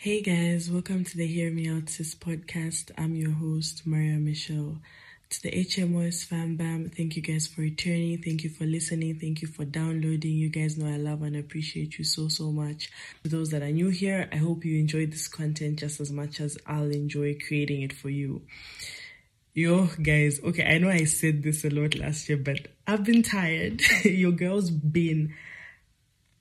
Hey guys, welcome to the Hear Me Out Sis podcast. I'm your host, Maria Michelle. To the HMOS fan bam, thank you guys for returning. Thank you for listening. Thank you for downloading. You guys know I love and appreciate you so, so much. To those that are new here, I hope you enjoyed this content just as much as I'll enjoy creating it for you. Yo, guys, okay, I know I said this a lot last year, but I've been tired. Your girl's been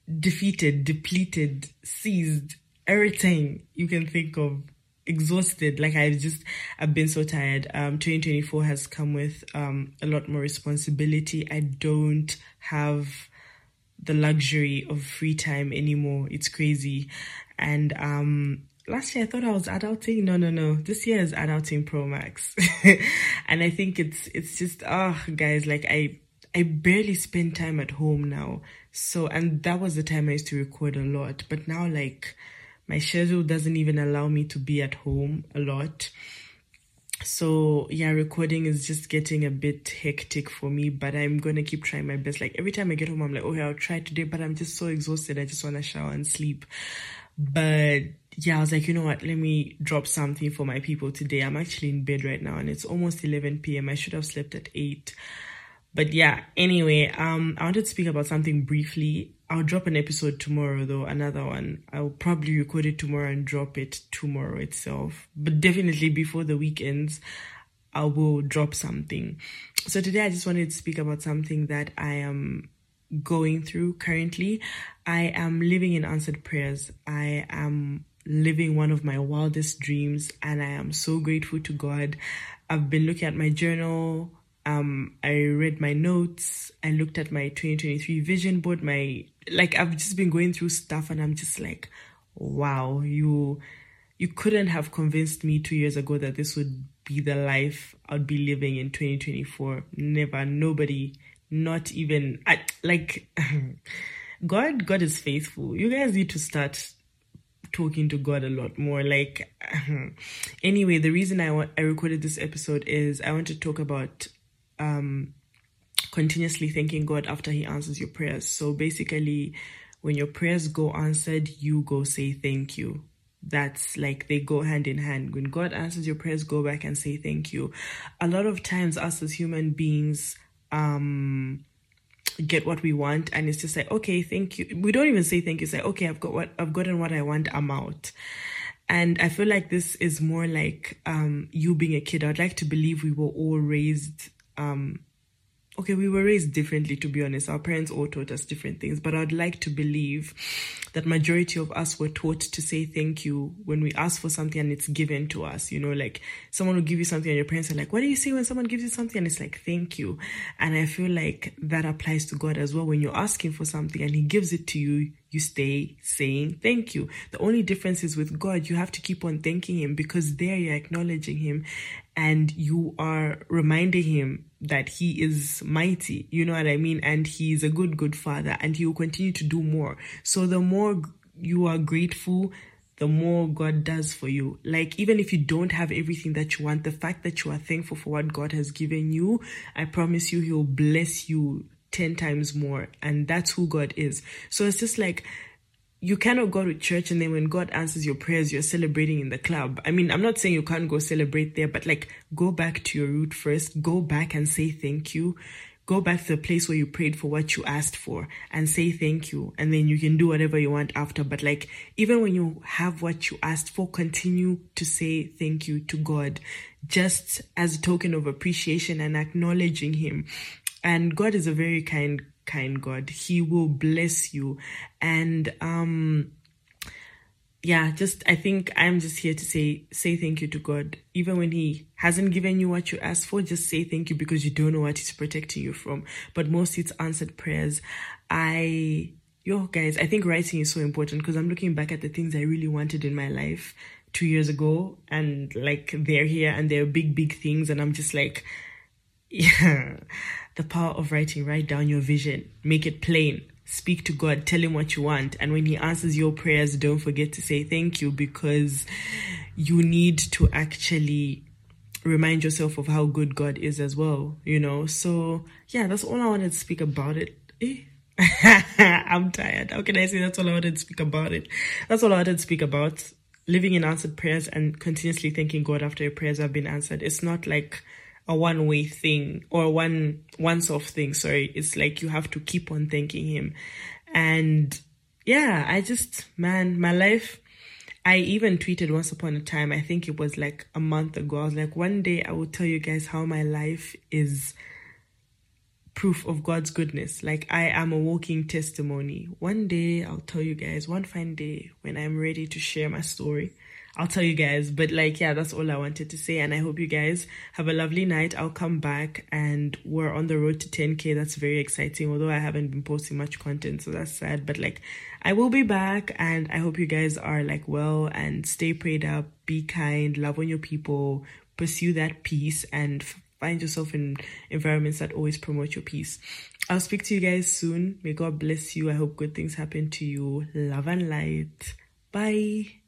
defeated, depleted, seized, everything you can think of exhausted like i just i've been so tired um 2024 has come with um a lot more responsibility i don't have the luxury of free time anymore it's crazy and um last year I thought I was adulting. No, no, no. This year is adulting pro max. and I think it's it's just ah oh, guys, like I I barely spend time at home now. So and that was the time I used to record a lot. But now like my schedule doesn't even allow me to be at home a lot. So yeah, recording is just getting a bit hectic for me, but I'm gonna keep trying my best. Like every time I get home, I'm like, oh yeah, I'll try today, but I'm just so exhausted. I just wanna shower and sleep. But yeah, I was like, you know what? Let me drop something for my people today. I'm actually in bed right now and it's almost 11 p.m. I should have slept at 8. But yeah, anyway, um, I wanted to speak about something briefly I'll drop an episode tomorrow though, another one. I'll probably record it tomorrow and drop it tomorrow itself. But definitely before the weekends, I will drop something. So today I just wanted to speak about something that I am going through currently. I am living in answered prayers. I am living one of my wildest dreams and I am so grateful to God. I've been looking at my journal, um, I read my notes. I looked at my 2023 vision board. My like I've just been going through stuff, and I'm just like, wow, you you couldn't have convinced me two years ago that this would be the life I'd be living in 2024. Never, nobody, not even I like. God, God is faithful. You guys need to start talking to God a lot more. Like, anyway, the reason I want I recorded this episode is I want to talk about um, continuously thanking God after He answers your prayers. So basically, when your prayers go answered, you go say thank you. That's like they go hand in hand. When God answers your prayers, go back and say thank you. A lot of times, us as human beings, um, get what we want and it's just like okay thank you we don't even say thank you say okay i've got what i've gotten what i want i'm out and i feel like this is more like um you being a kid i'd like to believe we were all raised um, okay, we were raised differently, to be honest. Our parents all taught us different things, but I'd like to believe that majority of us were taught to say thank you when we ask for something and it's given to us. You know, like someone will give you something and your parents are like, what do you say when someone gives you something? And it's like, thank you. And I feel like that applies to God as well. When you're asking for something and he gives it to you, you stay saying thank you. The only difference is with God, you have to keep on thanking Him because there you're acknowledging Him and you are reminding Him that He is mighty. You know what I mean? And He is a good, good Father and He will continue to do more. So the more you are grateful, the more God does for you. Like, even if you don't have everything that you want, the fact that you are thankful for what God has given you, I promise you, He'll bless you 10 times more. And that's who God is. So it's just like, you cannot go to church and then when God answers your prayers, you're celebrating in the club. I mean, I'm not saying you can't go celebrate there, but like go back to your root first. Go back and say thank you. Go back to the place where you prayed for what you asked for and say thank you. And then you can do whatever you want after. But like, even when you have what you asked for, continue to say thank you to God just as a token of appreciation and acknowledging Him. And God is a very kind, kind God. He will bless you. And, um, yeah, just I think I'm just here to say say thank you to God. Even when He hasn't given you what you asked for, just say thank you because you don't know what He's protecting you from. But most it's answered prayers. I yo guys, I think writing is so important because I'm looking back at the things I really wanted in my life two years ago and like they're here and they're big, big things and I'm just like yeah the power of writing. Write down your vision, make it plain. Speak to God, tell Him what you want. And when He answers your prayers, don't forget to say thank you because you need to actually remind yourself of how good God is as well, you know. So, yeah, that's all I wanted to speak about it. Eh? I'm tired. How can I say that's all I wanted to speak about it? That's all I wanted to speak about. living in answered prayers and continuously thanking God after your prayers have been answered. It's not like a one way thing or one once off thing. Sorry. It's like you have to keep on thanking him. And yeah, I just, man, my life, I even tweeted once upon a time, I think it was like a month ago. I was like, one day I will tell you guys how my life is proof of God's goodness. Like I am a walking testimony. One day I'll tell you guys, one fine day when I'm ready to share my story. I'll tell you guys. But like, yeah, that's all I wanted to say. And I hope you guys have a lovely night. I'll come back and we're on the road to 10k. That's very exciting. Although I haven't been posting much content, so that's sad. But like, I will be back and I hope you guys are like well and stay prayed up, be kind, love on your people, pursue that peace and find yourself in environments that always promote your peace. I'll speak to you guys soon. May God bless you. I hope good things happen to you. Love and light. Bye.